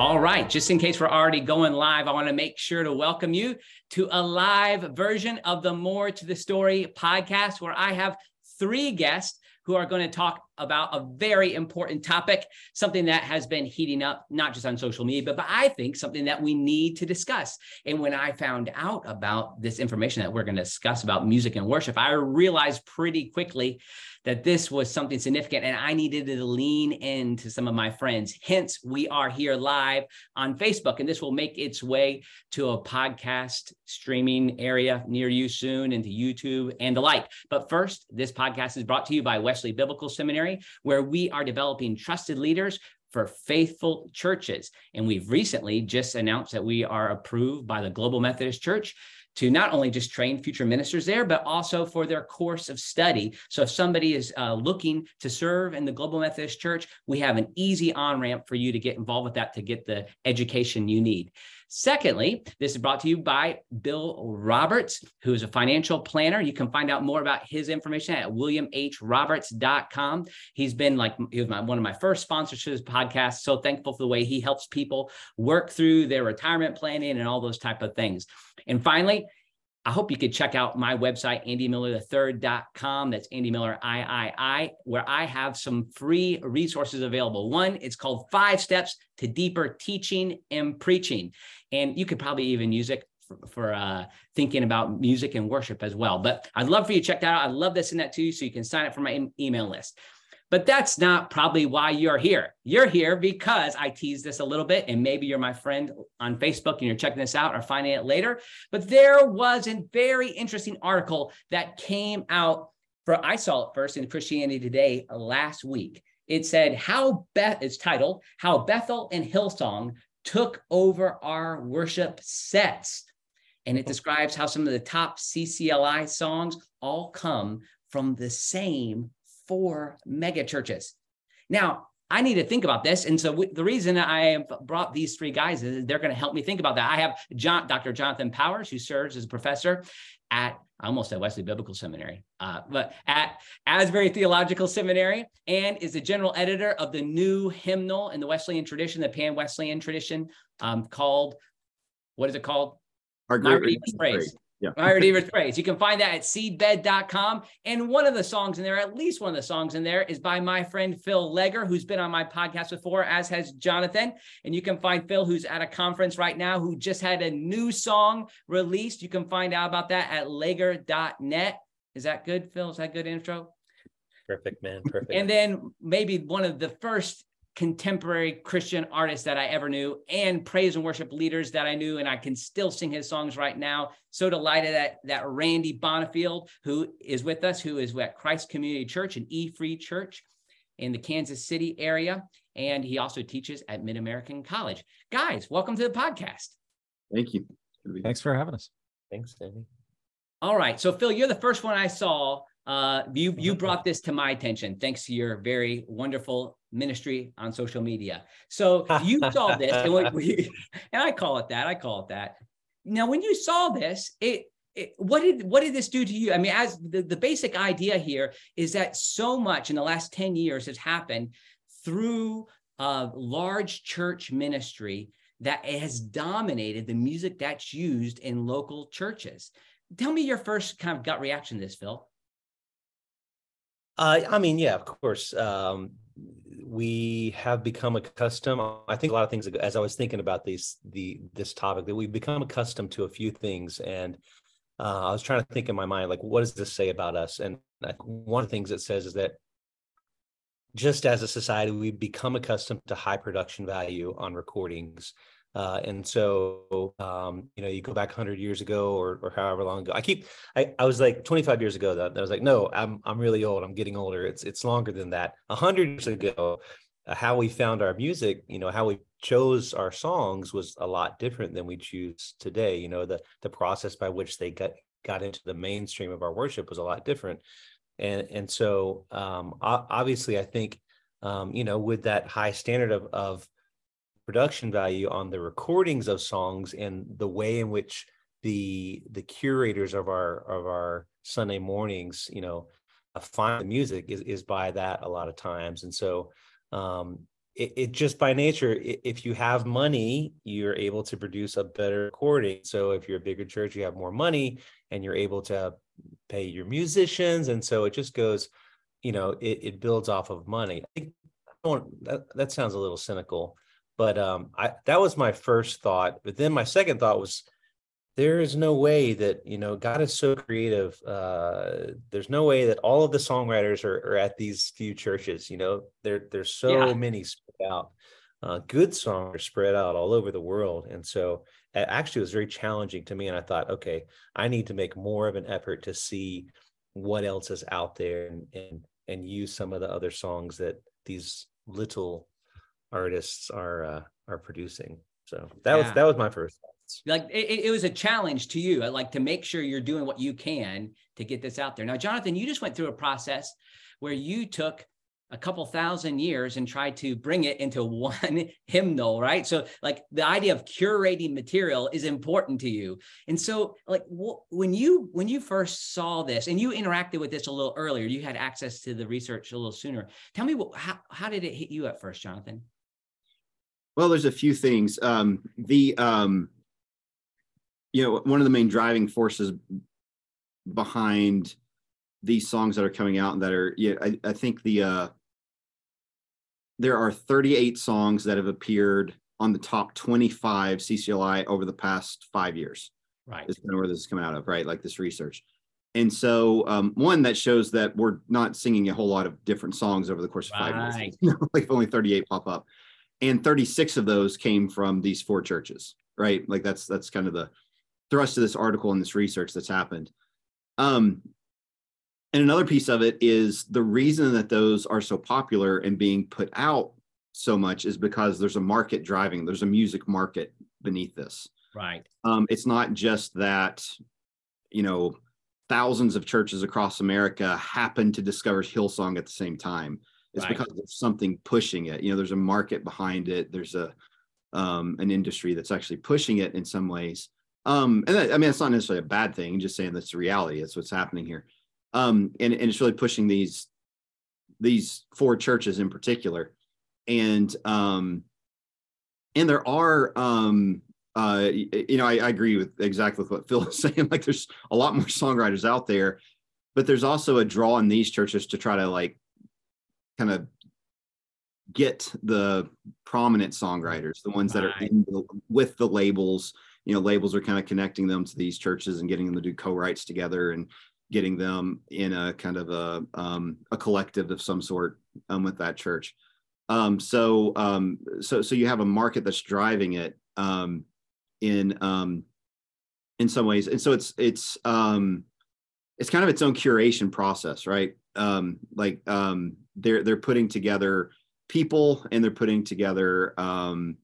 All right, just in case we're already going live, I want to make sure to welcome you to a live version of the More to the Story podcast where I have three guests who are going to talk about a very important topic, something that has been heating up, not just on social media, but, but I think something that we need to discuss. And when I found out about this information that we're going to discuss about music and worship, I realized pretty quickly that this was something significant and I needed to lean into some of my friends. Hence, we are here live on Facebook, and this will make its way to a podcast streaming area near you soon into YouTube and the like. But first, this podcast is brought to you by Wesley Biblical Seminary, where we are developing trusted leaders for faithful churches. And we've recently just announced that we are approved by the Global Methodist Church to not only just train future ministers there, but also for their course of study. So if somebody is uh, looking to serve in the Global Methodist Church, we have an easy on ramp for you to get involved with that to get the education you need. Secondly, this is brought to you by Bill Roberts, who is a financial planner. You can find out more about his information at williamhroberts.com. He's been like, he was my, one of my first sponsors to this podcast. So thankful for the way he helps people work through their retirement planning and all those type of things. And finally, I hope you could check out my website, andymiller3rd.com. That's Andy Miller III, where I have some free resources available. One, it's called Five Steps to Deeper Teaching and Preaching. And you could probably even use it for, for uh, thinking about music and worship as well. But I'd love for you to check that out. I'd love to send that to you so you can sign up for my email list. But that's not probably why you're here. You're here because I teased this a little bit, and maybe you're my friend on Facebook and you're checking this out or finding it later. But there was a very interesting article that came out for I saw it first in Christianity Today last week. It said how Beth it's titled How Bethel and Hillsong Took Over Our Worship Sets. And it describes how some of the top CCLI songs all come from the same four mega churches. Now, I need to think about this. And so w- the reason I have brought these three guys is they're going to help me think about that. I have John, Dr. Jonathan Powers, who serves as a professor at I almost at Wesley Biblical Seminary, uh, but at Asbury Theological Seminary, and is the general editor of the new hymnal in the Wesleyan tradition, the Pan Wesleyan tradition, um, called what is it called? Our great praise. Yeah. My Redeemer's Praise. You can find that at seedbed.com. And one of the songs in there, at least one of the songs in there, is by my friend Phil Laeger, who's been on my podcast before, as has Jonathan. And you can find Phil, who's at a conference right now, who just had a new song released. You can find out about that at laeger.net. Is that good, Phil? Is that good intro? Perfect, man. Perfect. And then maybe one of the first contemporary Christian artists that I ever knew and praise and worship leaders that I knew. And I can still sing his songs right now. So delighted that, that Randy Bonifield, who is with us, who is at Christ Community Church and E Free Church in the Kansas City area. And he also teaches at Mid American College. Guys, welcome to the podcast. Thank you. Thanks for having us. Thanks, Danny. All right. So, Phil, you're the first one I saw uh, you you brought this to my attention thanks to your very wonderful ministry on social media. So you saw this, and, we, and I call it that. I call it that. Now, when you saw this, it, it what did what did this do to you? I mean, as the, the basic idea here is that so much in the last 10 years has happened through a large church ministry that has dominated the music that's used in local churches. Tell me your first kind of gut reaction to this, Phil. Uh, I mean, yeah, of course. Um, we have become accustomed. I think a lot of things. As I was thinking about these, the this topic, that we've become accustomed to a few things, and uh, I was trying to think in my mind, like, what does this say about us? And like, one of the things it says is that just as a society, we've become accustomed to high production value on recordings. Uh, and so, um, you know, you go back 100 years ago or, or however long ago. I keep, I, I was like 25 years ago that I was like, no, I'm I'm really old. I'm getting older. It's it's longer than that. 100 years ago, uh, how we found our music, you know, how we chose our songs was a lot different than we choose today. You know, the the process by which they got got into the mainstream of our worship was a lot different. And and so, um, obviously, I think, um, you know, with that high standard of of production value on the recordings of songs and the way in which the the curators of our of our Sunday mornings, you know, find the music is is by that a lot of times. And so um, it, it, just by nature, if you have money, you're able to produce a better recording. So if you're a bigger church, you have more money and you're able to pay your musicians. And so it just goes, you know, it, it builds off of money. I think that, that sounds a little cynical, but um, I, that was my first thought. But then my second thought was, there is no way that you know god is so creative uh there's no way that all of the songwriters are, are at these few churches you know there there's so yeah. many spread out uh, good songs are spread out all over the world and so it actually was very challenging to me and i thought okay i need to make more of an effort to see what else is out there and and, and use some of the other songs that these little artists are uh, are producing so that yeah. was that was my first like it, it was a challenge to you, like to make sure you're doing what you can to get this out there. Now, Jonathan, you just went through a process where you took a couple thousand years and tried to bring it into one hymnal, right? So, like the idea of curating material is important to you. And so, like wh- when you when you first saw this and you interacted with this a little earlier, you had access to the research a little sooner. Tell me what, how how did it hit you at first, Jonathan? Well, there's a few things. Um, the um, you know one of the main driving forces behind these songs that are coming out and that are yeah I, I think the uh there are 38 songs that have appeared on the top 25 CCLI over the past five years. Right. Is kind of where this is coming out of, right? Like this research. And so um, one that shows that we're not singing a whole lot of different songs over the course of five right. years. like only 38 pop up. And 36 of those came from these four churches, right? Like that's that's kind of the thrust of this article and this research that's happened. Um, and another piece of it is the reason that those are so popular and being put out so much is because there's a market driving, there's a music market beneath this. Right. Um, it's not just that, you know, thousands of churches across America happen to discover Hillsong at the same time. It's right. because there's something pushing it. You know, there's a market behind it. There's a um, an industry that's actually pushing it in some ways. Um, and that, I mean, it's not necessarily a bad thing. Just saying that's the reality. That's what's happening here. Um, and, and it's really pushing these these four churches in particular. And um, and there are um, uh, you know, I, I agree with exactly what Phil is saying. Like, there's a lot more songwriters out there, but there's also a draw in these churches to try to like kind of get the prominent songwriters, the ones that are in the, with the labels you know labels are kind of connecting them to these churches and getting them to do co-writes together and getting them in a kind of a um, a collective of some sort um, with that church. Um, so um, so so you have a market that's driving it um, in um, in some ways, and so it's it's um, it's kind of its own curation process, right? Um, like um, they're they're putting together people and they're putting together um,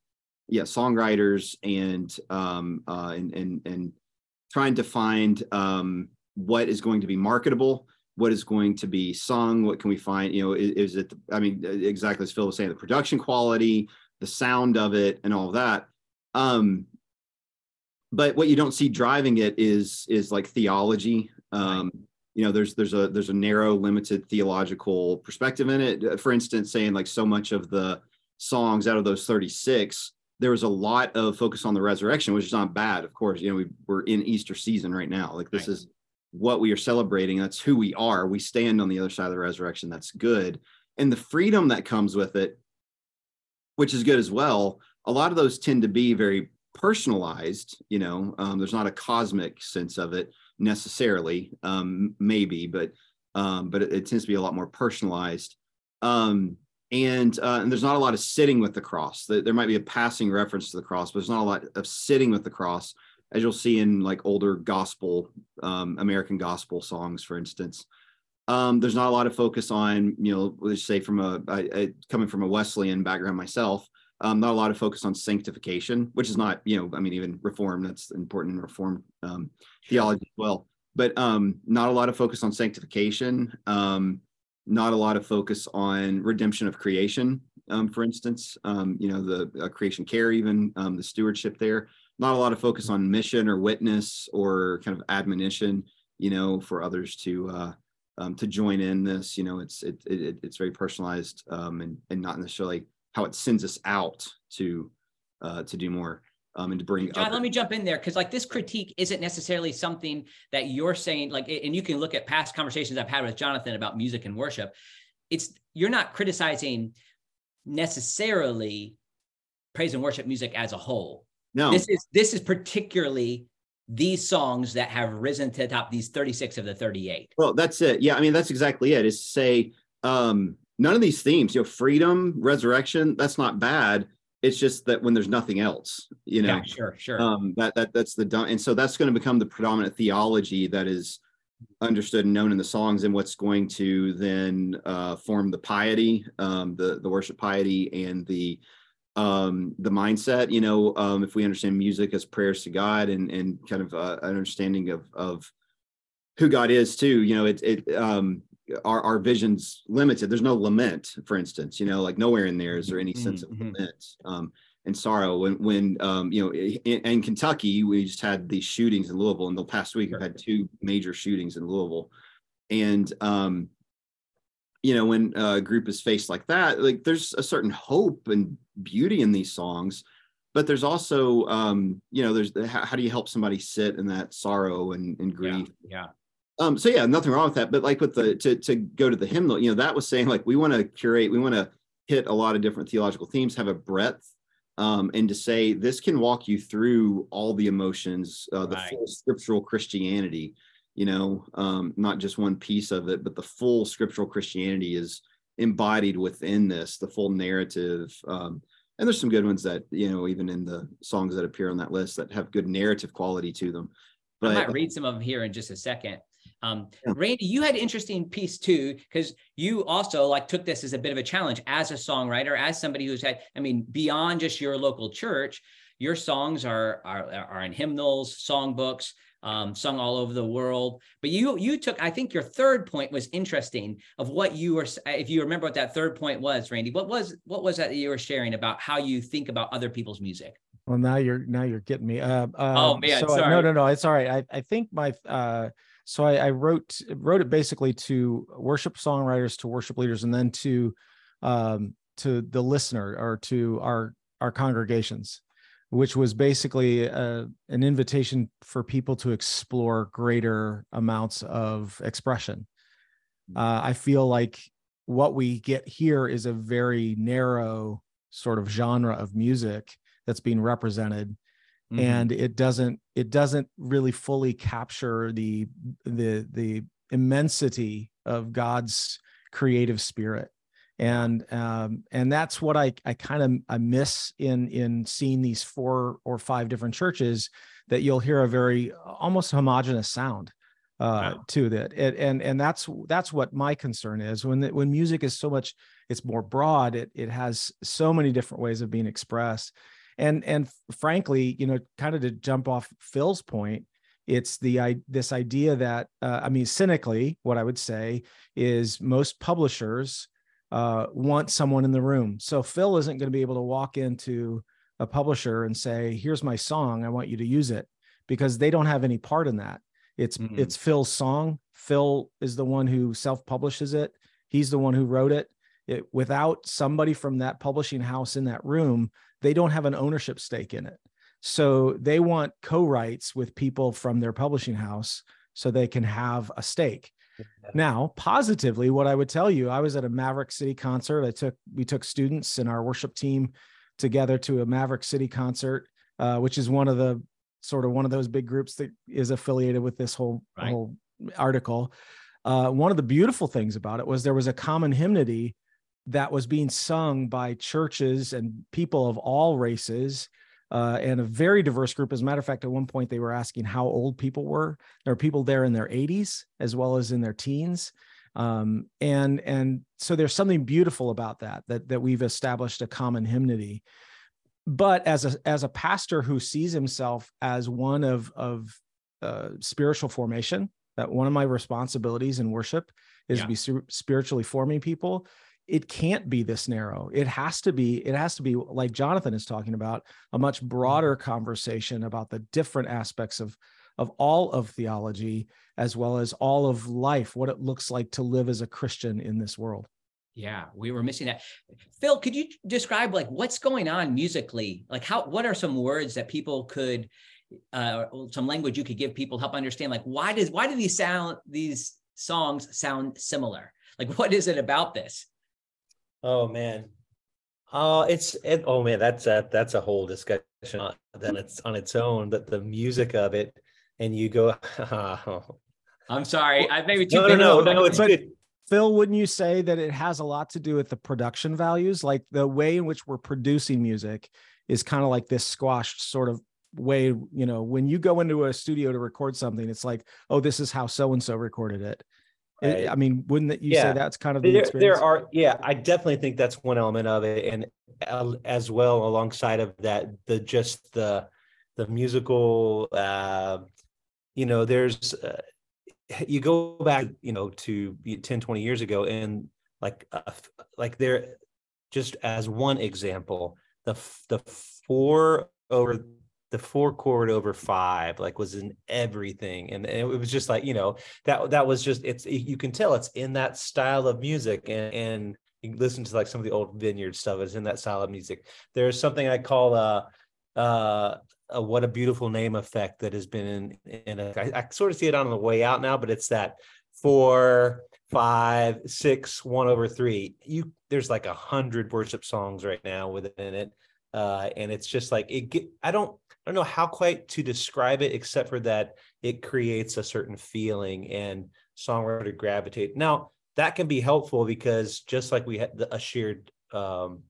yeah songwriters and um uh and and and trying to find um what is going to be marketable what is going to be sung what can we find you know is, is it i mean exactly as phil was saying the production quality the sound of it and all of that. Um but what you don't see driving it is is like theology um you know there's there's a there's a narrow limited theological perspective in it for instance saying like so much of the songs out of those 36 there was a lot of focus on the resurrection, which is not bad. Of course, you know, we, we're in Easter season right now. Like this right. is what we are celebrating. That's who we are. We stand on the other side of the resurrection. That's good. And the freedom that comes with it, which is good as well. A lot of those tend to be very personalized. You know, um, there's not a cosmic sense of it necessarily, um, maybe, but um, but it, it, tends to be a lot more personalized. Um, and uh, and there's not a lot of sitting with the cross. There might be a passing reference to the cross, but there's not a lot of sitting with the cross, as you'll see in like older gospel, um, American gospel songs, for instance. Um, there's not a lot of focus on, you know, let's say from a coming from a Wesleyan background myself, um, not a lot of focus on sanctification, which is not, you know, I mean, even reform that's important in reform um, theology as well. But um, not a lot of focus on sanctification. Um, not a lot of focus on redemption of creation, um, for instance, um, you know, the uh, creation care, even um, the stewardship there. Not a lot of focus on mission or witness or kind of admonition, you know, for others to uh, um, to join in this. You know, it's it, it it's very personalized um, and and not necessarily how it sends us out to uh, to do more um, and to bring. John, let me jump in there because like this critique isn't necessarily something that you're saying. Like, and you can look at past conversations I've had with Jonathan about music and worship. It's you're not criticizing necessarily praise and worship music as a whole. No, this is this is particularly these songs that have risen to the top. These 36 of the 38. Well, that's it. Yeah, I mean that's exactly it. Is to say um, none of these themes, you know, freedom, resurrection, that's not bad. It's just that when there's nothing else you know? Yeah, sure sure. Um that that that's the done and so that's going to become the predominant theology that is understood and known in the songs and what's going to then uh form the piety um the the worship piety and the um the mindset you know um if we understand music as prayers to god and and kind of uh, an understanding of of who god is too you know it it um our, our vision's limited. There's no lament, for instance, you know, like nowhere in there is there any sense of mm-hmm. lament um, and sorrow. When, when um, you know, in, in, Kentucky, we just had these shootings in Louisville. In the past week, we've had two major shootings in Louisville. And, um, you know, when a group is faced like that, like there's a certain hope and beauty in these songs. But there's also, um, you know, there's how, how do you help somebody sit in that sorrow and, and grief? yeah. yeah um, so yeah, nothing wrong with that. But like with the to to go to the hymnal, you know, that was saying like we want to curate, we want to hit a lot of different theological themes, have a breadth, um, and to say this can walk you through all the emotions, uh, the right. full scriptural Christianity. You know, um, not just one piece of it, but the full scriptural Christianity is embodied within this, the full narrative. Um, and there's some good ones that you know, even in the songs that appear on that list that have good narrative quality to them. But, I might read some of them here in just a second. Um, yeah. Randy, you had an interesting piece too, because you also like took this as a bit of a challenge as a songwriter, as somebody who's had, I mean, beyond just your local church, your songs are are, are in hymnals, songbooks, um, sung all over the world. But you you took, I think your third point was interesting of what you were. If you remember what that third point was, Randy, what was what was that, that you were sharing about how you think about other people's music? Well, now you're now you're getting me. Uh, uh, oh man, so sorry. No, no, no, it's all right. I I think my uh so I, I, wrote wrote it basically to worship songwriters, to worship leaders, and then to um, to the listener or to our our congregations, which was basically a, uh, an invitation for people to explore greater amounts of expression. Mm. Uh, I feel like what we get here is a very narrow sort of genre of music that's being represented mm-hmm. and it doesn't it doesn't really fully capture the the the immensity of God's creative spirit and um, and that's what I I kind of I miss in in seeing these four or five different churches that you'll hear a very almost homogenous sound uh, wow. to that it, and and that's that's what my concern is when the, when music is so much it's more broad it it has so many different ways of being expressed and and frankly you know kind of to jump off phil's point it's the i this idea that uh, i mean cynically what i would say is most publishers uh, want someone in the room. So phil isn't going to be able to walk into a publisher and say here's my song i want you to use it because they don't have any part in that. It's mm-hmm. it's phil's song. Phil is the one who self-publishes it. He's the one who wrote it. It, without somebody from that publishing house in that room they don't have an ownership stake in it. So they want co-writes with people from their publishing house so they can have a stake. Now, positively, what I would tell you, I was at a Maverick City concert. I took we took students and our worship team together to a Maverick City concert, uh, which is one of the sort of one of those big groups that is affiliated with this whole right. whole article. Uh, one of the beautiful things about it was there was a common hymnody that was being sung by churches and people of all races uh, and a very diverse group. As a matter of fact, at one point they were asking how old people were. There are people there in their 80s as well as in their teens. Um, and and so there's something beautiful about that that that we've established a common hymnody. But as a as a pastor who sees himself as one of of uh, spiritual formation, that one of my responsibilities in worship is yeah. to be spiritually forming people it can't be this narrow it has to be it has to be like jonathan is talking about a much mm-hmm. broader conversation about the different aspects of of all of theology as well as all of life what it looks like to live as a christian in this world Yeah, we were missing that. Phil, could you describe like what's going on musically? Like how what are some words that people could uh some language you could give people help understand like why does why do these sound these songs sound similar? Like what is it about this? Oh man. Uh it's it, oh man, that's that that's a whole discussion then it's on its own that the music of it and you go oh. I'm sorry. I maybe too no, no, no, no, it's good. Phil, wouldn't you say that it has a lot to do with the production values? Like the way in which we're producing music is kind of like this squashed sort of way, you know, when you go into a studio to record something, it's like, oh, this is how so and so recorded it. Right. I mean, wouldn't that you yeah. say that's kind of the there, experience? There are, yeah, I definitely think that's one element of it, and as well alongside of that, the just the the musical, uh, you know, there's uh, you go back you know to 10 20 years ago and like uh, like there just as one example the the four over the four chord over five like was in everything and, it was just like you know that that was just it's you can tell it's in that style of music and, and you listen to like some of the old vineyard stuff it's in that style of music there's something i call uh uh a what a beautiful name effect that has been in in a, I, I sort of see it on the way out now, but it's that four, five, six, one over three. You there's like a hundred worship songs right now within it. Uh, and it's just like it get, I don't I don't know how quite to describe it except for that it creates a certain feeling and songwriter gravitate. Now that can be helpful because just like we had a shared um,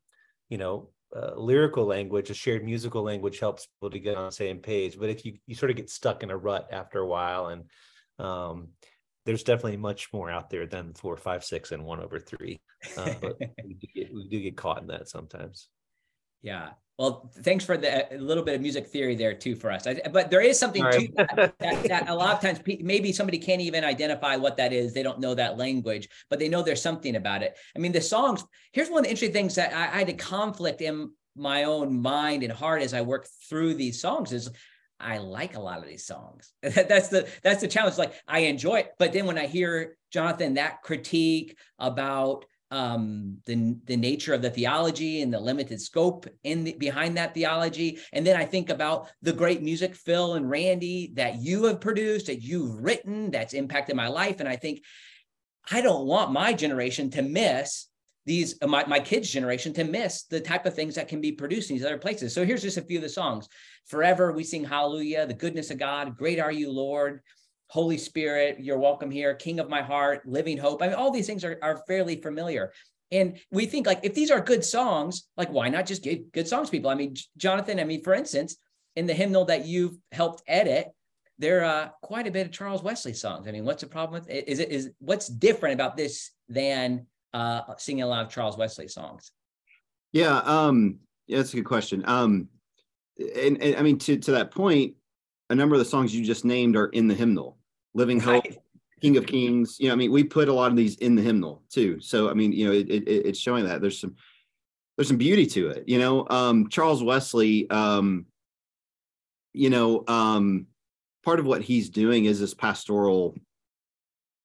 you know uh, lyrical language, a shared musical language helps people to get on the same page. But if you you sort of get stuck in a rut after a while, and um, there's definitely much more out there than four, five, six, and one over three. Uh, but we do, get, we do get caught in that sometimes. Yeah. Well, thanks for the a little bit of music theory there too for us. I, but there is something right. to that, that, that, a lot of times maybe somebody can't even identify what that is. They don't know that language, but they know there's something about it. I mean, the songs. Here's one of the interesting things that I, I had a conflict in my own mind and heart as I work through these songs is I like a lot of these songs. that's the that's the challenge. Like I enjoy it, but then when I hear Jonathan that critique about um, the, the nature of the theology and the limited scope in the, behind that theology. And then I think about the great music, Phil and Randy, that you have produced, that you've written, that's impacted my life. And I think I don't want my generation to miss these, uh, my, my kids' generation to miss the type of things that can be produced in these other places. So here's just a few of the songs. Forever we sing hallelujah, the goodness of God, great are you, Lord. Holy Spirit, you're welcome here, King of my heart, living hope. I mean, all these things are, are fairly familiar. And we think like if these are good songs, like why not just give good songs people? I mean, Jonathan, I mean, for instance, in the hymnal that you've helped edit, there are quite a bit of Charles Wesley songs. I mean, what's the problem with it? Is it is what's different about this than uh, singing a lot of Charles Wesley songs? Yeah, um, yeah, that's a good question. Um, and, and I mean, to to that point, a number of the songs you just named are in the hymnal. Living Hope, right. King of Kings. You know, I mean, we put a lot of these in the hymnal too. So I mean, you know, it, it, it's showing that there's some there's some beauty to it. You know, um, Charles Wesley. Um, you know, um, part of what he's doing is this pastoral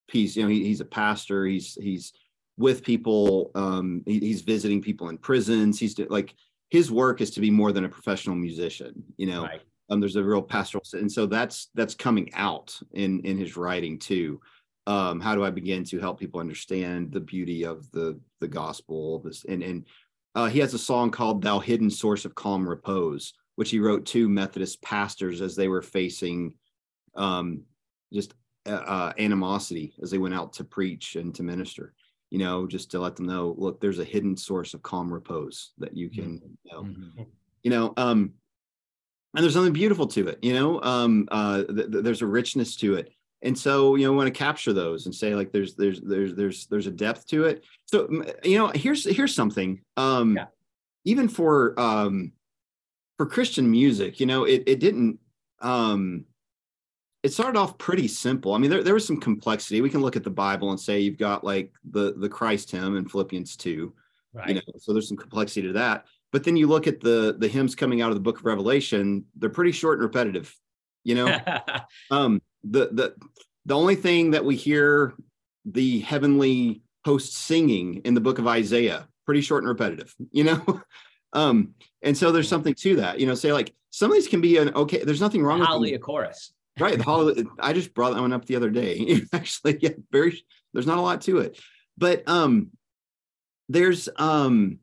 piece. You know, he, he's a pastor. He's he's with people. Um, he, he's visiting people in prisons. He's like his work is to be more than a professional musician. You know. Right um, there's a real pastoral, and so that's that's coming out in in his writing too. Um, how do I begin to help people understand the beauty of the the gospel? This and and uh, he has a song called "Thou Hidden Source of Calm Repose," which he wrote to Methodist pastors as they were facing um, just uh, uh, animosity as they went out to preach and to minister. You know, just to let them know, look, there's a hidden source of calm repose that you can, mm-hmm. you know, mm-hmm. you know um, and there's something beautiful to it you know? Um, uh, th- th- there's a richness to it. And so you know we want to capture those and say like there's there's there's there's there's a depth to it. So you know here's here's something um yeah. even for um for christian music you know it it didn't um it started off pretty simple. I mean there, there was some complexity. We can look at the bible and say you've got like the the christ hymn in philippians 2 right. you know? So there's some complexity to that but then you look at the the hymns coming out of the book of Revelation, they're pretty short and repetitive. You know, um, the the the only thing that we hear the heavenly host singing in the book of Isaiah, pretty short and repetitive, you know? um, and so there's something to that, you know, say like some of these can be an okay, there's nothing wrong Hallelujah with chorus. Right. The holiday, I just brought that one up the other day. Actually, yeah, very there's not a lot to it. But um there's um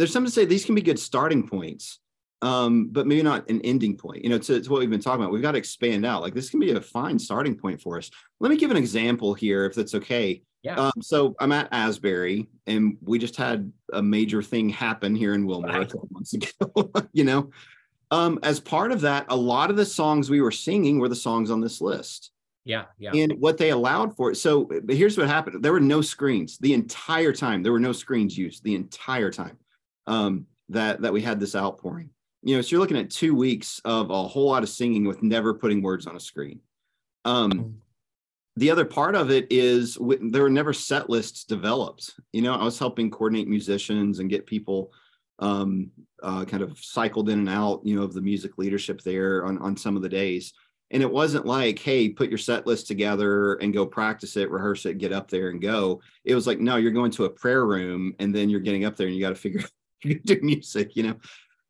there's something to say these can be good starting points um, but maybe not an ending point. You know, to, to, what we've been talking about, we've got to expand out. Like this can be a fine starting point for us. Let me give an example here, if that's okay. Yeah. Um, so I'm at Asbury, and we just had a major thing happen here in Wilmore right. a couple months ago. you know, um, as part of that, a lot of the songs we were singing were the songs on this list. Yeah, yeah. And what they allowed for it. So here's what happened: there were no screens the entire time. There were no screens used the entire time um, that that we had this outpouring you know, so you're looking at two weeks of a whole lot of singing with never putting words on a screen. Um, mm. the other part of it is w- there were never set lists developed. You know, I was helping coordinate musicians and get people um, uh, kind of cycled in and out, you know, of the music leadership there on, on some of the days. And it wasn't like, hey, put your set list together and go practice it, rehearse it, get up there and go. It was like, no, you're going to a prayer room and then you're getting up there and you got to figure you do music, you know?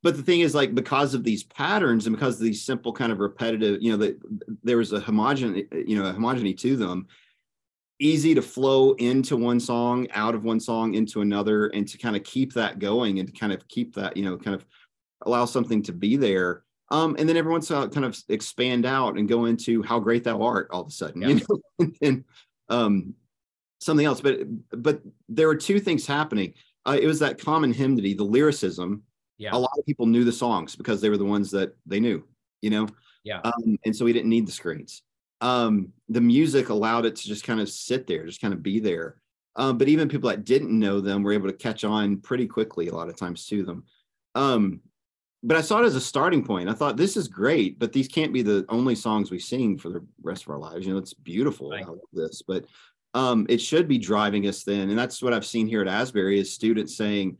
But the thing is like because of these patterns and because of these simple kind of repetitive you know that there was a homogeneity you know a homogeneity to them easy to flow into one song out of one song into another and to kind of keep that going and to kind of keep that you know kind of allow something to be there. Um, and then every once in a while kind of expand out and go into how great thou art all of a sudden yeah. you know? And, and um, something else. But but there were two things happening uh, it was that common hymnody the lyricism yeah. a lot of people knew the songs because they were the ones that they knew, you know? Yeah. Um, and so we didn't need the screens. Um, the music allowed it to just kind of sit there, just kind of be there. Um, but even people that didn't know them were able to catch on pretty quickly a lot of times to them. Um, but I saw it as a starting point. I thought this is great, but these can't be the only songs we sing for the rest of our lives. You know, it's beautiful. Right. I love this, but um, it should be driving us then. And that's what I've seen here at Asbury is students saying,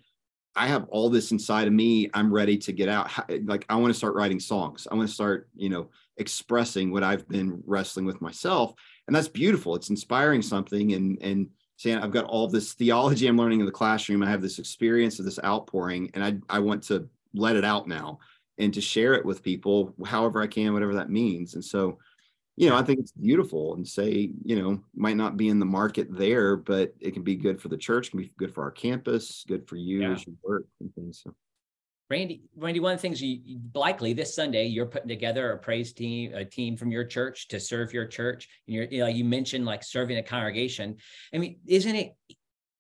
I have all this inside of me. I'm ready to get out. Like I want to start writing songs. I want to start, you know, expressing what I've been wrestling with myself. And that's beautiful. It's inspiring something and and saying I've got all this theology I'm learning in the classroom. I have this experience of this outpouring and I I want to let it out now and to share it with people however I can, whatever that means. And so you know, I think it's beautiful and say, you know, might not be in the market there, but it can be good for the church, can be good for our campus, good for you yeah. as you work and things. So. Randy, Randy, one of the things you likely this Sunday you're putting together a praise team, a team from your church to serve your church, and you're, you know, you mentioned like serving a congregation. I mean, isn't it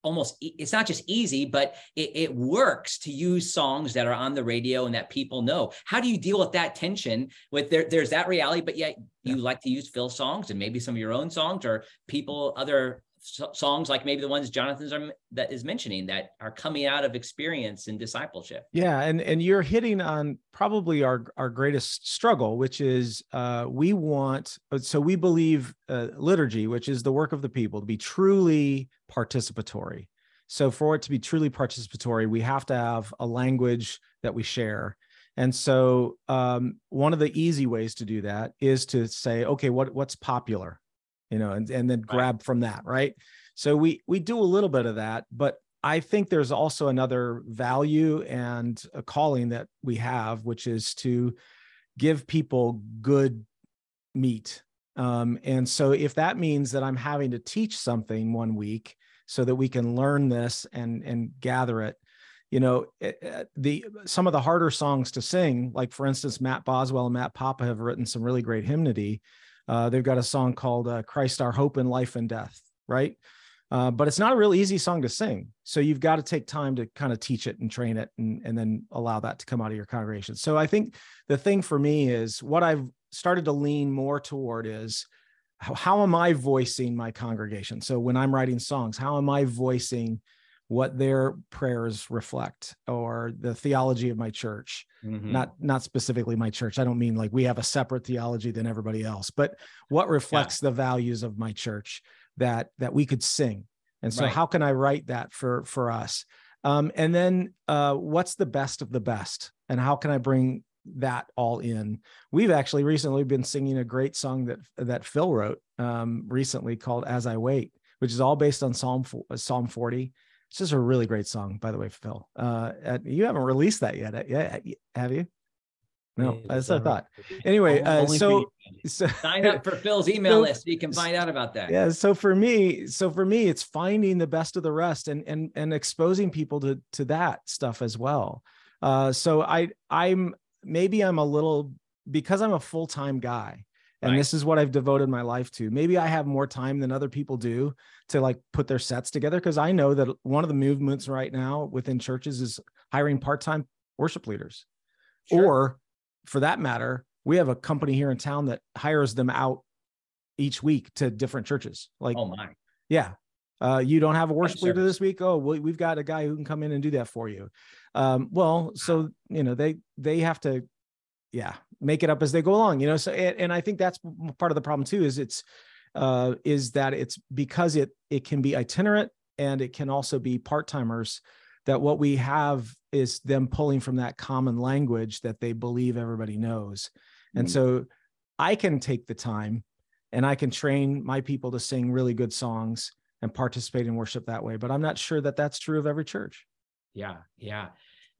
almost it's not just easy but it, it, works to use songs that are on the radio and that people know how do you deal with that tension with there, there's that reality but yet you yeah. like to use phil songs and maybe some of your own songs or people other songs like maybe the ones Jonathan's are, that is mentioning that are coming out of experience and discipleship. Yeah, and and you're hitting on probably our our greatest struggle, which is uh, we want so we believe uh, liturgy, which is the work of the people, to be truly participatory. So for it to be truly participatory, we have to have a language that we share. And so um, one of the easy ways to do that is to say, okay, what what's popular? You know, and, and then grab from that, right? So we we do a little bit of that, but I think there's also another value and a calling that we have, which is to give people good meat. Um, and so if that means that I'm having to teach something one week so that we can learn this and and gather it, you know, eh, eh, the some of the harder songs to sing, like for instance, Matt Boswell and Matt Papa have written some really great hymnody uh, they've got a song called uh, Christ Our Hope in Life and Death, right? Uh, but it's not a real easy song to sing. So you've got to take time to kind of teach it and train it and, and then allow that to come out of your congregation. So I think the thing for me is what I've started to lean more toward is how, how am I voicing my congregation? So when I'm writing songs, how am I voicing what their prayers reflect or the theology of my church mm-hmm. not not specifically my church i don't mean like we have a separate theology than everybody else but what reflects yeah. the values of my church that that we could sing and so right. how can i write that for for us um, and then uh, what's the best of the best and how can i bring that all in we've actually recently been singing a great song that that phil wrote um, recently called as i wait which is all based on Psalm Psalm 40. It's just a really great song, by the way, Phil. Uh, you haven't released that yet, yeah? Have you? No, that's what I thought. Anyway, uh, so, so sign up for Phil's email so, list so you can find out about that. Yeah. So for me, so for me, it's finding the best of the rest and and and exposing people to to that stuff as well. Uh, so I I'm maybe I'm a little because I'm a full time guy and right. this is what I've devoted my life to. Maybe I have more time than other people do to like put their sets together because I know that one of the movements right now within churches is hiring part time worship leaders, sure. or for that matter, we have a company here in town that hires them out each week to different churches. Like, oh my, yeah. Uh, you don't have a worship leader this week. Oh, well, we've got a guy who can come in and do that for you. Um, well, so you know they they have to, yeah, make it up as they go along. You know, so and, and I think that's part of the problem too. Is it's uh, is that it's because it it can be itinerant and it can also be part timers that what we have is them pulling from that common language that they believe everybody knows. And mm-hmm. so I can take the time and I can train my people to sing really good songs and participate in worship that way. But I'm not sure that that's true of every church. Yeah. Yeah.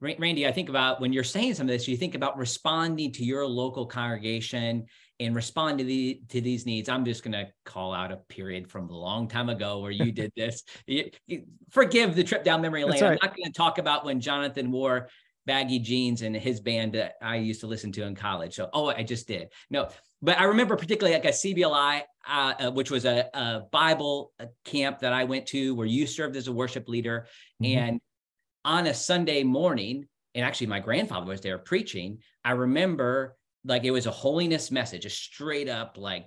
Randy, I think about when you're saying some of this, you think about responding to your local congregation and respond to the to these needs. I'm just going to call out a period from a long time ago where you did this. you, you, forgive the trip down memory lane. Right. I'm not going to talk about when Jonathan wore baggy jeans and his band that I used to listen to in college. So, oh, I just did. No, but I remember particularly like a CBLI, uh, uh, which was a, a Bible camp that I went to where you served as a worship leader. Mm-hmm. And on a Sunday morning, and actually my grandfather was there preaching, I remember like it was a holiness message, a straight up like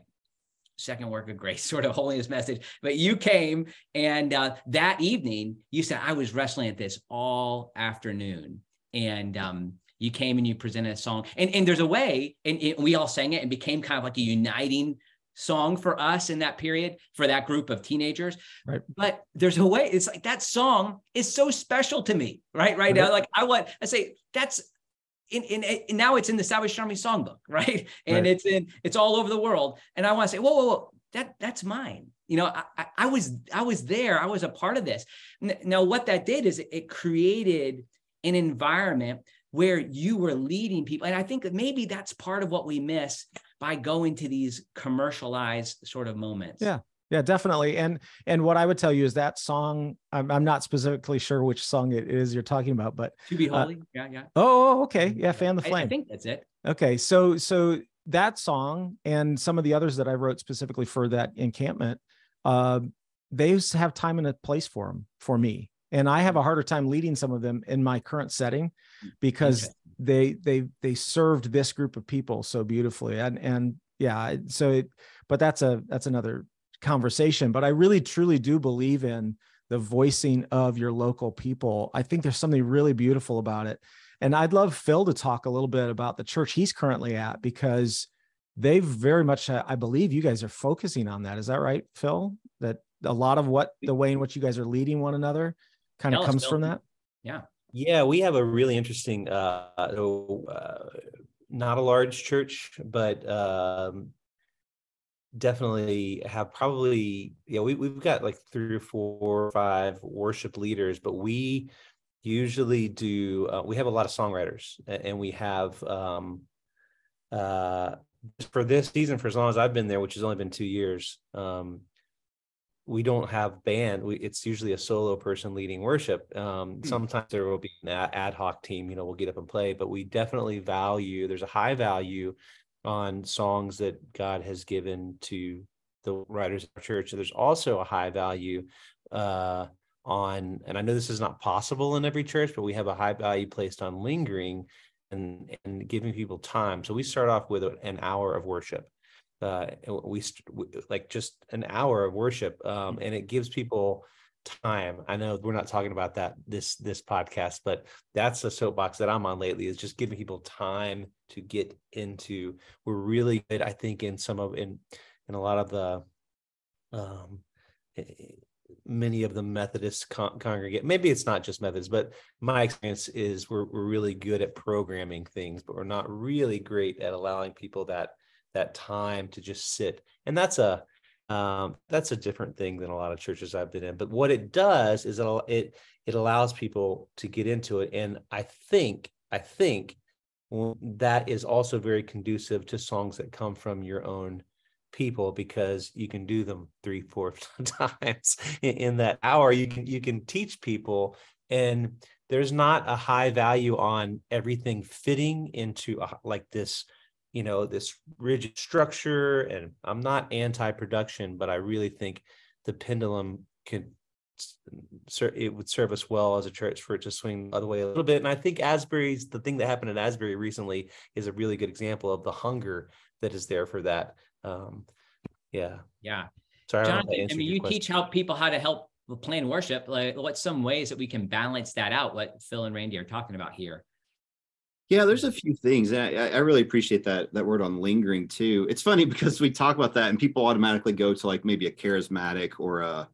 second work of grace sort of holiness message. But you came and uh, that evening you said, I was wrestling at this all afternoon. And um, you came and you presented a song. And, and there's a way, and, and we all sang it and became kind of like a uniting song for us in that period for that group of teenagers right but there's a way it's like that song is so special to me right right, right. now mm-hmm. like i want i say that's in, in, in, now it's in the Salvation Army songbook, right? And right. it's in it's all over the world. And I want to say, whoa, whoa, whoa, that that's mine. You know, I, I was I was there. I was a part of this. Now, what that did is it created an environment where you were leading people, and I think maybe that's part of what we miss by going to these commercialized sort of moments. Yeah, yeah definitely. And and what i would tell you is that song i'm, I'm not specifically sure which song it is you're talking about but to be uh, holy? Uh, yeah yeah. Oh, oh okay. Yeah. Fan the flame I, I, think that's it. Okay so so that song and some of the others that i wrote specifically for that encampment uh they have time and a place for them for me. And i have a harder time leading some of them in my current setting because okay. They they they served this group of people so beautifully and and yeah so it but that's a that's another conversation, but I really truly do believe in the voicing of your local people. I think there's something really beautiful about it. And I'd love Phil to talk a little bit about the church he's currently at because they've very much, I believe you guys are focusing on that. Is that right, Phil? That a lot of what the way in which you guys are leading one another kind of comes from that? Yeah. Yeah, we have a really interesting, uh, uh, not a large church, but um, definitely have probably yeah we, we've got like three or four or five worship leaders but we usually do uh, we have a lot of songwriters and we have um uh for this season for as long as i've been there which has only been two years um we don't have band we, it's usually a solo person leading worship um hmm. sometimes there will be an ad hoc team you know we'll get up and play but we definitely value there's a high value on songs that God has given to the writers of our church. There's also a high value uh, on, and I know this is not possible in every church, but we have a high value placed on lingering and and giving people time. So we start off with an hour of worship. Uh, we like just an hour of worship, um, and it gives people time. I know we're not talking about that this this podcast, but that's a soapbox that I'm on lately is just giving people time to get into. We're really good, I think, in some of in in a lot of the um many of the Methodist con- congregate. Maybe it's not just methods but my experience is we're we're really good at programming things, but we're not really great at allowing people that that time to just sit. And that's a um, that's a different thing than a lot of churches I've been in. But what it does is it it it allows people to get into it, and I think I think that is also very conducive to songs that come from your own people because you can do them three four times in that hour you can you can teach people and there's not a high value on everything fitting into a, like this you know this rigid structure and i'm not anti-production but i really think the pendulum can it would serve us well as a church for it to swing the other way a little bit. And i think asbury's the thing that happened at asbury recently is a really good example of the hunger that is there for that um yeah. Yeah. Sorry John, I, I mean you question. teach help people how to help plan worship like what's some ways that we can balance that out what phil and randy are talking about here yeah, there's a few things. I, I really appreciate that that word on lingering too. It's funny because we talk about that and people automatically go to like maybe a charismatic or a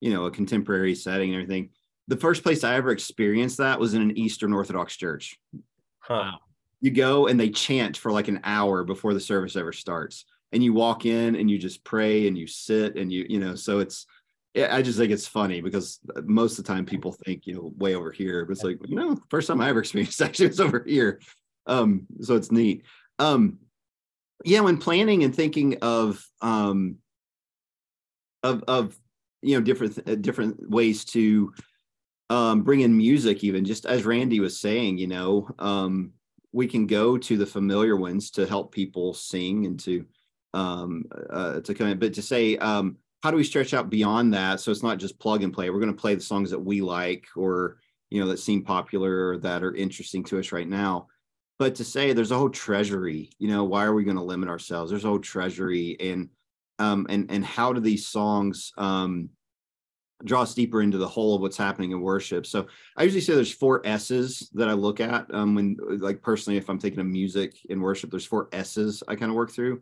you know a contemporary setting and everything. The first place I ever experienced that was in an Eastern Orthodox church. Huh. You go and they chant for like an hour before the service ever starts, and you walk in and you just pray and you sit and you you know so it's I just think it's funny because most of the time people think, you know, way over here, but it's like, you know, first time I ever experienced actually was over here. Um, so it's neat. Um, yeah, when planning and thinking of um of of you know different uh, different ways to um bring in music, even just as Randy was saying, you know, um we can go to the familiar ones to help people sing and to um uh to come in, but to say um how do we stretch out beyond that? So it's not just plug and play. We're going to play the songs that we like or you know that seem popular or that are interesting to us right now. But to say there's a whole treasury you know why are we going to limit ourselves? There's a whole treasury and um and and how do these songs um draw us deeper into the whole of what's happening in worship? So i usually say there's four s's that i look at um when like personally if i'm taking a music in worship there's four s's i kind of work through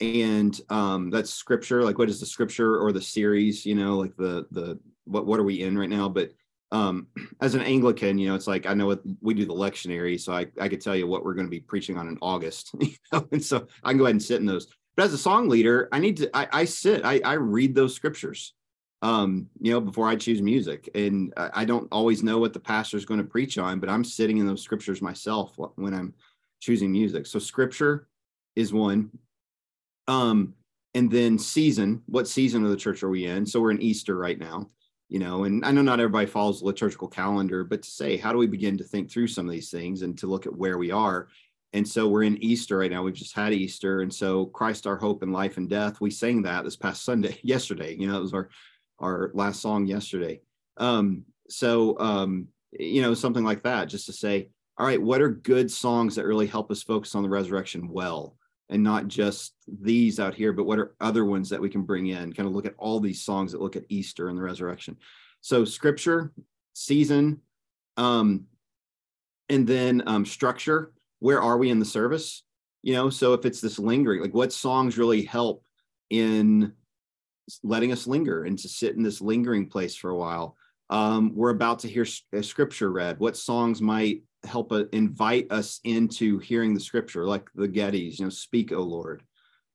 and um that's scripture like what is the scripture or the series you know like the the what what are we in right now? But um as an anglican you know it's like i know what we do the lectionary so i i could tell you what we're going to be preaching on in august you know and so i can go ahead and sit in those. But as a song leader i need to i, I sit I, I read those scriptures um you know before i choose music. And I, I don't always know what the pastor is going to preach on but i'm sitting in those scriptures myself when i'm choosing music. So scripture is one um, and then season, what season of the church are we in? So we're in Easter right now, you know, and I know not everybody follows the liturgical calendar, but to say, how do we begin to think through some of these things and to look at where we are? And so we're in Easter right now. We've just had Easter. And so Christ, our hope in life and death, we sang that this past Sunday, yesterday, you know, it was our, our last song yesterday. Um, so, um, you know, something like that, just to say, all right, what are good songs that really help us focus on the resurrection well? And not just these out here, but what are other ones that we can bring in? Kind of look at all these songs that look at Easter and the resurrection. So scripture, season, um, and then um, structure. Where are we in the service? You know, so if it's this lingering, like what songs really help in letting us linger and to sit in this lingering place for a while? Um, we're about to hear scripture read. What songs might help uh, invite us into hearing the scripture, like the Gettys, you know, speak, O Lord,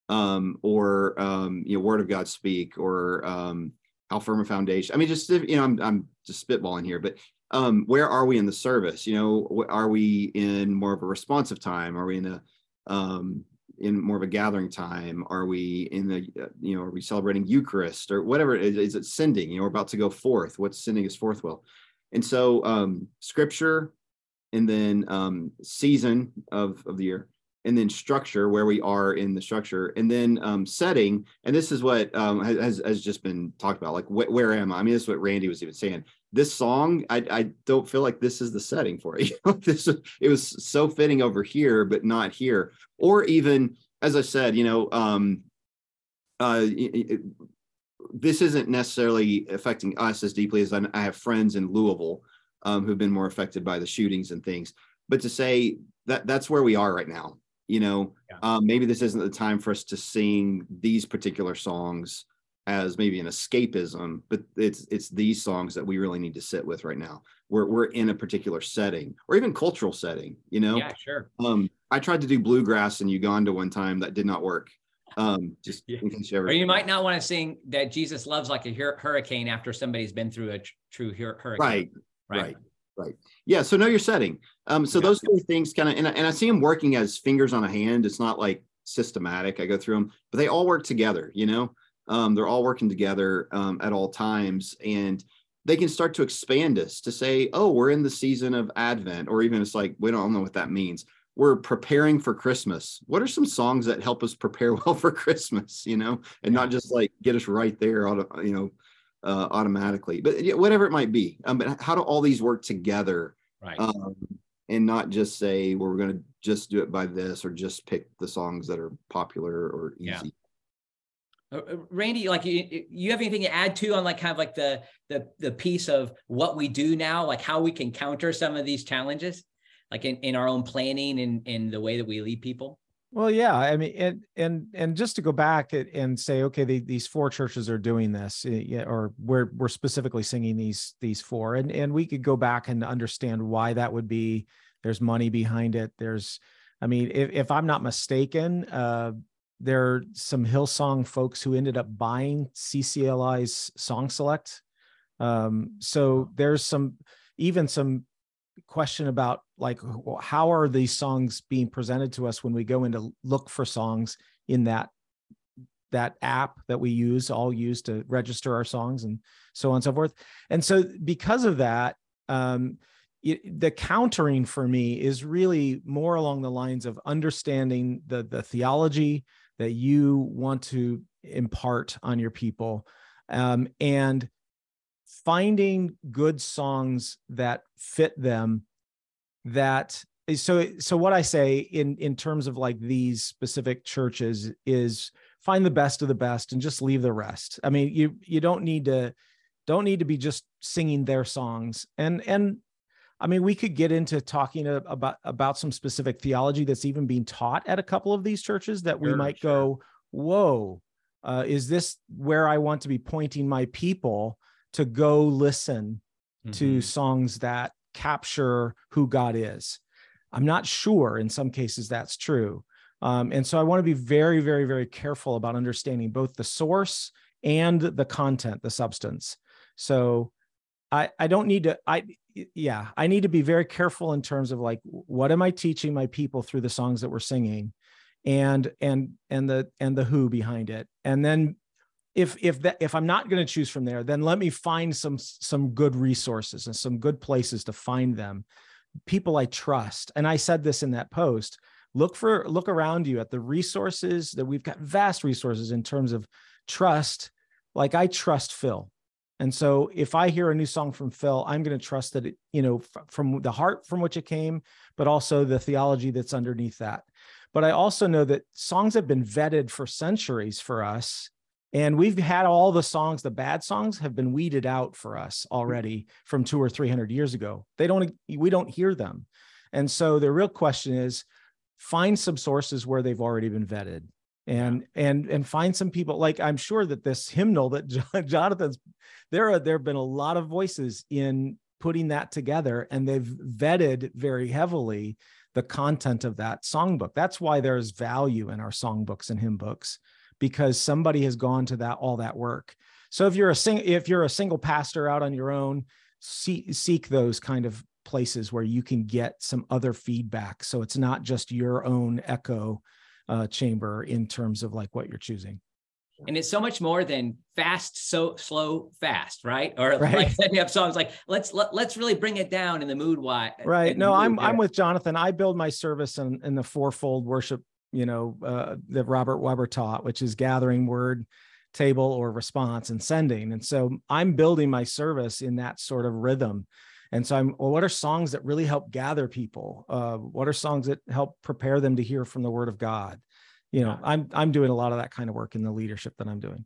um, or um, you know, Word of God speak, or um, how firm a foundation. I mean, just you know, I'm I'm just spitballing here, but um, where are we in the service? You know, are we in more of a responsive time? Are we in a um, in more of a gathering time? Are we in the, uh, you know, are we celebrating Eucharist or whatever? Is, is it sending? You know, we're about to go forth. What's sending us forth well? And so, um, scripture, and then um, season of, of the year and then structure where we are in the structure and then um, setting and this is what um, has, has just been talked about like wh- where am i? I mean this is what randy was even saying. This song i, I don't feel like this is the setting for it. This it was so fitting over here but not here. Or even as i said you know um, uh, it, this isn't necessarily affecting us as deeply as I, I have friends in louisville um, who've been more affected by the shootings and things. But to say that that's where we are right now, you know, yeah. um, maybe this isn't the time for us to sing these particular songs as maybe an escapism, but it's it's these songs that we really need to sit with right now. We're we're in a particular setting or even cultural setting, you know. Yeah, sure. Um, I tried to do bluegrass in Uganda one time that did not work. Um, just Yeah. you. Or you might not want to sing that Jesus loves like a hur- hurricane after somebody's been through a tr- true hur- hurricane. Right, right, right. Yeah. So know your setting. Um, so Yeah. those three things kind of, and, I- and I see them working as fingers on a hand. It's not like systematic. I go through them, but they all work together. You know, um, they're all working together um, at all times, and they can start to expand us to say, oh, we're in the season of Advent, or even it's like we don't know what that means. We're preparing for Christmas. What are some songs that help us prepare well for Christmas? You know, and not just like get us right there, auto, you know, uh, automatically. But yeah, whatever it might be. Um, but how do all these work together? Right. um, and not just say well, we're going to just do it by this or just pick the songs that are popular or easy. Yeah. Uh, uh, Randy, like you, you have anything to add to on like kind of like the the the piece of what we do now, like how we can counter some of these challenges, like in, in our own planning and in the way that we lead people. Well, yeah, I mean, and and and just to go back and- say, okay, the, these four churches are doing this, eh, yeah, or we're we're specifically singing these these four, and and we could go back and understand why that would be. There's money behind it. There's, I mean, if if I'm not mistaken, uh, there are some Hillsong folks who ended up buying CCLI's Song Select. Um, so there's some even some question about like how are these songs being presented to us when we go in to look for songs in that that app that we use all use to register our songs and so on and so forth? And so because of that um it, the countering for me is really more along the lines of understanding the the theology that you want to impart on your people um, and finding good songs that fit them that so so what i say in in terms of like these specific churches is find the best of the best and just leave the rest. I mean you you don't need to don't need to be just singing their songs. And and i mean we could get into talking about about some specific theology that's even being taught at a couple of these churches that we Sure, might sure. go whoa uh, is this where i want to be pointing my people to go listen Mm-hmm. to songs that capture who God is. I'm not sure in some cases that's true. Um, and so I want to be very, very, very careful about understanding both the source and the content, the substance. So I, I don't need to, I, yeah, I need to be very careful in terms of like, what am I teaching my people through the songs that we're singing and, and, and the, and the who behind it. And then if if that if i'm not going to choose from there then let me find some some good resources and some good places to find them. People i trust and i said this in that post look for look around you at the resources that we've got vast resources in terms of trust. Like i trust phil. And so if i hear a new song from phil i'm going to trust that it you know f- from the heart from which it came but also the theology that's underneath that. But i also know that songs have been vetted for centuries for us and we've had all the songs the bad songs have been weeded out for us hmm. already from two or three hundred years ago. They don't we don't hear them. And so the real question is find some sources where they've already been vetted and and and find some people like i'm sure that this hymnal that jonathan's there are there have been a lot of voices in putting that together and they've vetted very heavily the content of that songbook. That's why there's value in our songbooks and hymn books because somebody has gone to that all that work. So if you're a sing if you're a single pastor out on your own, seek seek those kind of places where you can get some other feedback. So it's not just your own echo uh, chamber in terms of like what you're choosing. and it's so much more than fast so slow fast right or Right. like setting up songs like let's let, let's really bring it down in the mood why Right. No, I'm I'm with Jonathan. I build my service in, in the fourfold worship, you know, uh, that Robert Webber taught, which is gathering word, table, or response and sending. And so I'm building my service in that sort of rhythm. And so I'm well, what are songs that really help gather people? Uh, what are songs that help prepare them to hear from the word of God? You know, I'm I'm doing a lot of that kind of work in the leadership that I'm doing.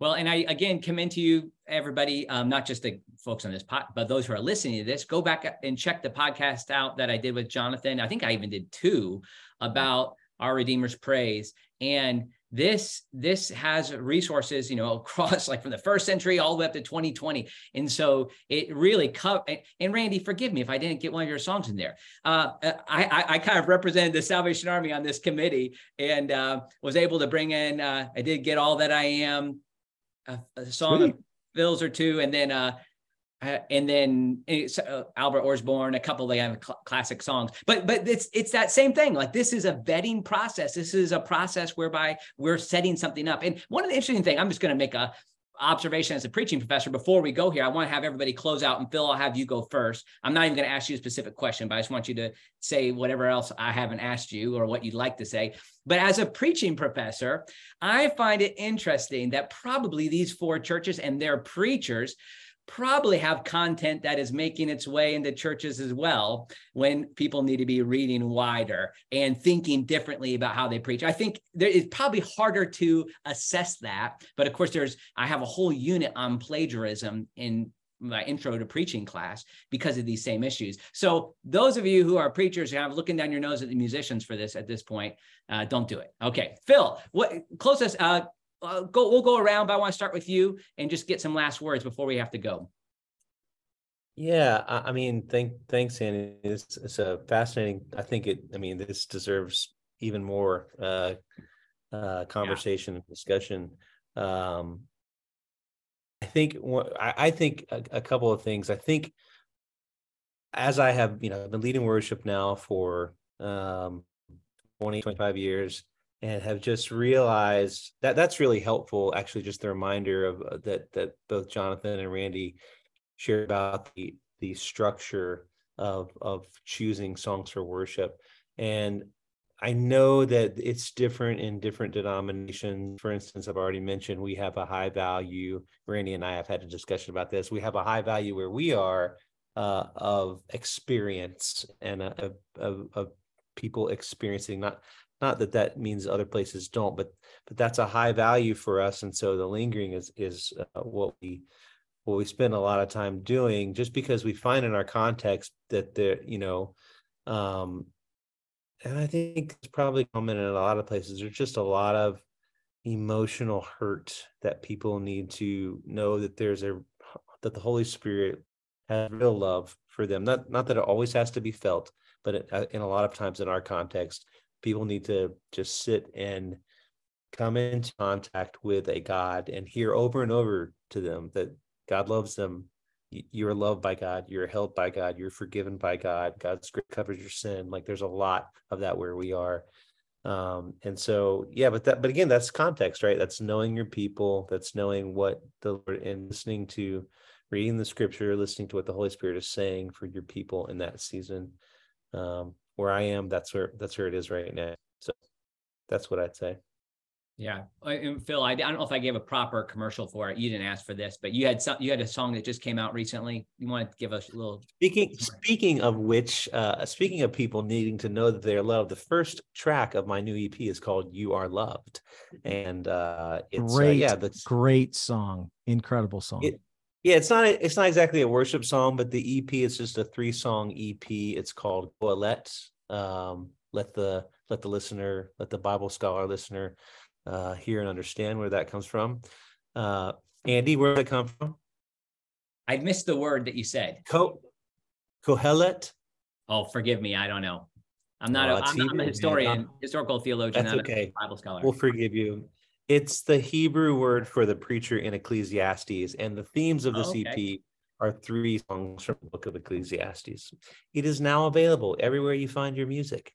Well, and I again commend to you, everybody, um, not just the folks on this pod, but those who are listening to this. Go back and check the podcast out that I did with Jonathan. I think I even did two about our Redeemer's Praise. And this this has resources you know across like from the first century all the way up to 2020 and so it really cut and randy forgive me if i didn't get one of your songs in there uh, I, I, I kind of represented the salvation army on this committee and uh, was able to bring in uh, i did get all that i am a, a song Sweet. of Phil's or two and then uh uh, and then uh, Albert Orsborn, a couple of cl- classic songs. But but it's it's that same thing. Like this is a vetting process. This is a process whereby we're setting something up. And one of the interesting thing, I'm just going to make a observation as a preaching professor before we go here. I want to have everybody close out, and Phil, I'll have you go first. I'm not even going to ask you a specific question, but I just want you to say whatever else I haven't asked you or what you'd like to say. But as a preaching professor, I find it interesting that probably these four churches and their preachers probably have content that is making its way into churches as well when people need to be reading wider and thinking differently about how they preach. I think it's probably harder to assess that. But of course, there's I have a whole unit on plagiarism in my intro to preaching class because of these same issues. So those of you who are preachers I'm looking down your nose at the musicians for this at this point, uh, don't do it. Okay, Phil, what close us. Uh, uh, go we'll go around, but I want to start with you and just get some last words before we have to go. Yeah, I, I mean, thank thanks, Andy. It's, it's a fascinating. I think it. I mean, this deserves even more uh, uh, conversation yeah. and discussion. Um, I think I, I think a, a, couple of things. I think as I have, you know, been leading worship now for um, 20, 25 years, and have just realized that that's really helpful actually just the reminder of uh, that that both jonathan and randy shared about the the structure of of choosing songs for worship. And i know that it's different in different denominations. For instance i've already mentioned we have a high value randy and i have had a discussion about this. We have a high value where we are uh, of experience and of, of people experiencing not not that that means other places don't but but that's a high value for us. And so the lingering is is uh, what we what we spend a lot of time doing just because we find in our context that there you know um and i think it's probably common in a lot of places. There's just a lot of emotional hurt that people need to know that there's a that the holy spirit has real love for them. Not not that it always has to be felt but uh, in a lot of times in our context people need to just sit and come into contact with a God and hear over and over to them that God loves them. You're loved by God. You're held by God. You're forgiven by God. God's grace covers your sin. Like there's a lot of that where we are. Um, and so, yeah, but that, but again, that's context, right? That's knowing your people. That's knowing what the Lord and listening to, reading the scripture, listening to what the Holy Spirit is saying for your people in that season. Um, where I am, that's where that's where it is right now. So that's what I'd say. Yeah, and Phil, I, I don't know if I gave a proper commercial for it. You didn't ask for this, but you had some. You had a song that just came out recently. You want to give us a little. Speaking speaking of which, uh, speaking of people needing to know that they are loved, the first track of my new EP is called "You Are Loved," and uh, it's great. Uh, yeah, that's great song, incredible song. It, yeah, it's not it's not exactly a worship song, but the EP is just a three song EP. It's called Let um, let the let the listener, let the Bible scholar listener uh, hear and understand where that comes from. Uh, Andy, where did it come from? I missed the word that you said. Co- Kohelet. Oh, forgive me. I don't know. I'm not. Oh, a, I'm, I'm, a historian, historical theologian, That's okay. Bible scholar. We'll forgive you. It's the Hebrew word for the preacher in Ecclesiastes, and the themes of the oh, okay. EP are three songs from the book of Ecclesiastes. It is now available everywhere you find your music.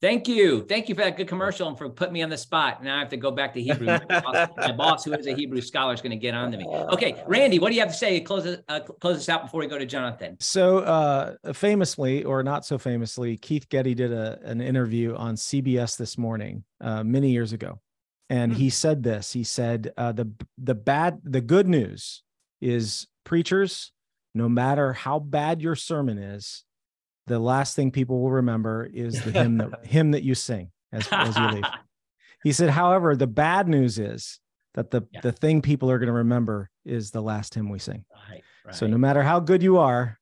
Thank you. Thank you for that good commercial and for putting me on the spot. Now I have to go back to Hebrew. My boss, my boss who is a Hebrew scholar, is going to get on to me. Okay, Randy, what do you have to say? Close it, uh, close us out before we go to Jonathan. So, uh, famously, or not so famously, Keith Getty did a, an interview on CBS this morning, uh, many years ago, and hmm. he said this. He said, uh, "the the bad, the good news is preachers, no matter how bad your sermon is, the last thing people will remember is the hymn that hymn that you sing as, as you leave. He said, however, the bad news is that the yeah. the thing people are going to remember is the last hymn we sing. Right, right. So no matter how good you are,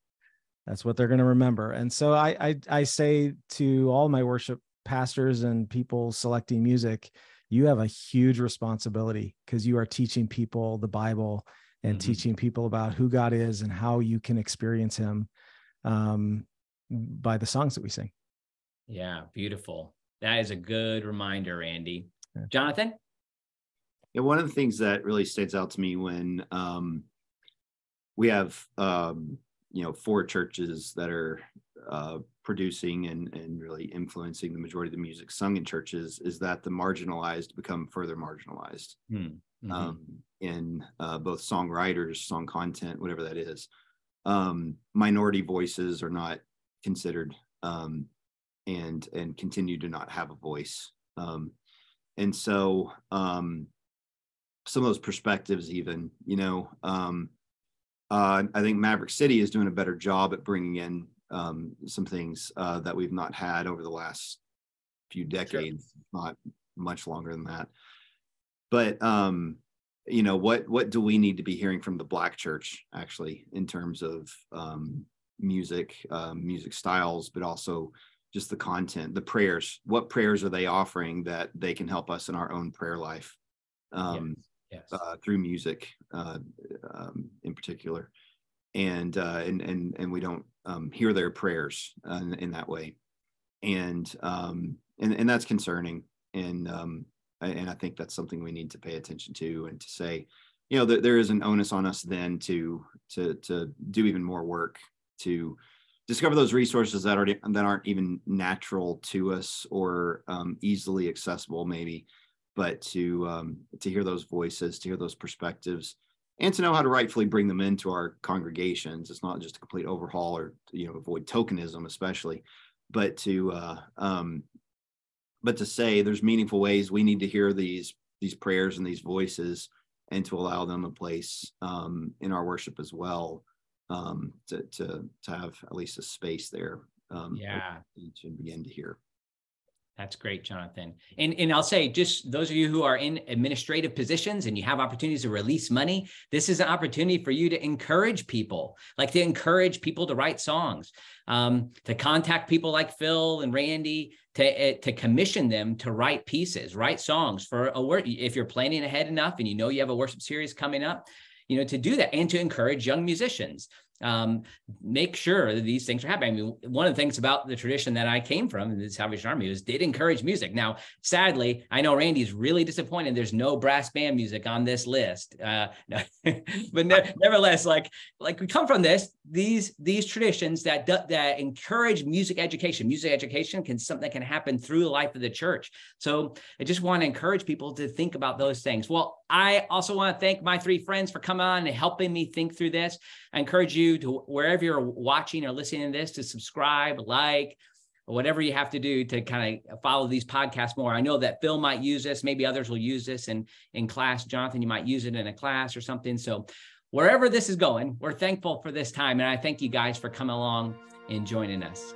that's what they're going to remember. And so I, I I say to all my worship pastors and people selecting music, you have a huge responsibility because you are teaching people the Bible and mm-hmm. teaching people about who God is and how you can experience Him um, by the songs that we sing. Yeah, beautiful. That is a good reminder, Andy. Yeah. Jonathan? Yeah, one of the things that really stands out to me when um, we have um, you know four churches that are uh, producing and and really influencing the majority of the music sung in churches is that the marginalized become further marginalized hmm, mm-hmm. um, in uh, both songwriters, song content, whatever that is. Um, minority voices are not considered um, and and continue to not have a voice. Um, and so um, some of those perspectives, even you know, um, uh, I think Maverick City is doing a better job at bringing in um, some things uh, that we've not had over the last few decades, sure. not much longer than that. But um, you know, what what do we need to be hearing from the Black Church actually in terms of um, music, um, music styles, but also just the content, the prayers. What prayers are they offering that they can help us in our own prayer life? Um, yes yes. uh, through music uh, um, in particular, and uh, and and and we don't um, hear their prayers in, in, that way, and um, and and that's concerning, and um, and I think that's something we need to pay attention to and to say, you know, there is an onus on us then to to to do even more work to discover those resources that are that aren't even natural to us or um, easily accessible maybe but to um, to hear those voices, to hear those perspectives, and to know how to rightfully bring them into our congregations. It's not just a complete overhaul or you know avoid tokenism, especially, but to uh, um, but to say there's meaningful ways we need to hear these these prayers and these voices, and to allow them a place um, in our worship as well. Um, to to to have at least a space there. Um, yeah, and begin to hear. That's great, Jonathan. And, and I'll say, just those of you who are in administrative positions and you have opportunities to release money, this is an opportunity for you to encourage people, like to encourage people to write songs, um, to contact people like Phil and Randy, to, uh, to commission them to write pieces, write songs for a work. If you're planning ahead enough and you know you have a worship series coming up, you know, to do that and to encourage young musicians um, make sure that these things are happening. I mean, one of the things about the tradition that I came from in the Salvation Army was did encourage music. Now, sadly, I know Randy's really disappointed. There's no brass band music on this list, uh, but ne- nevertheless, like like we come from this these these traditions that that encourage music education. Music education can something that can happen through the life of the church. So I just want to encourage people to think about those things. Well, I also want to thank my three friends for coming on and helping me think through this. I encourage you to wherever you're watching or listening to this to subscribe, like, whatever you have to do to kind of follow these podcasts more. I know that Phil might use this, maybe others will use this in in class. Jonathan, you might use it in a class or something. So wherever this is going, we're thankful for this time, and I thank you guys for coming along and joining us.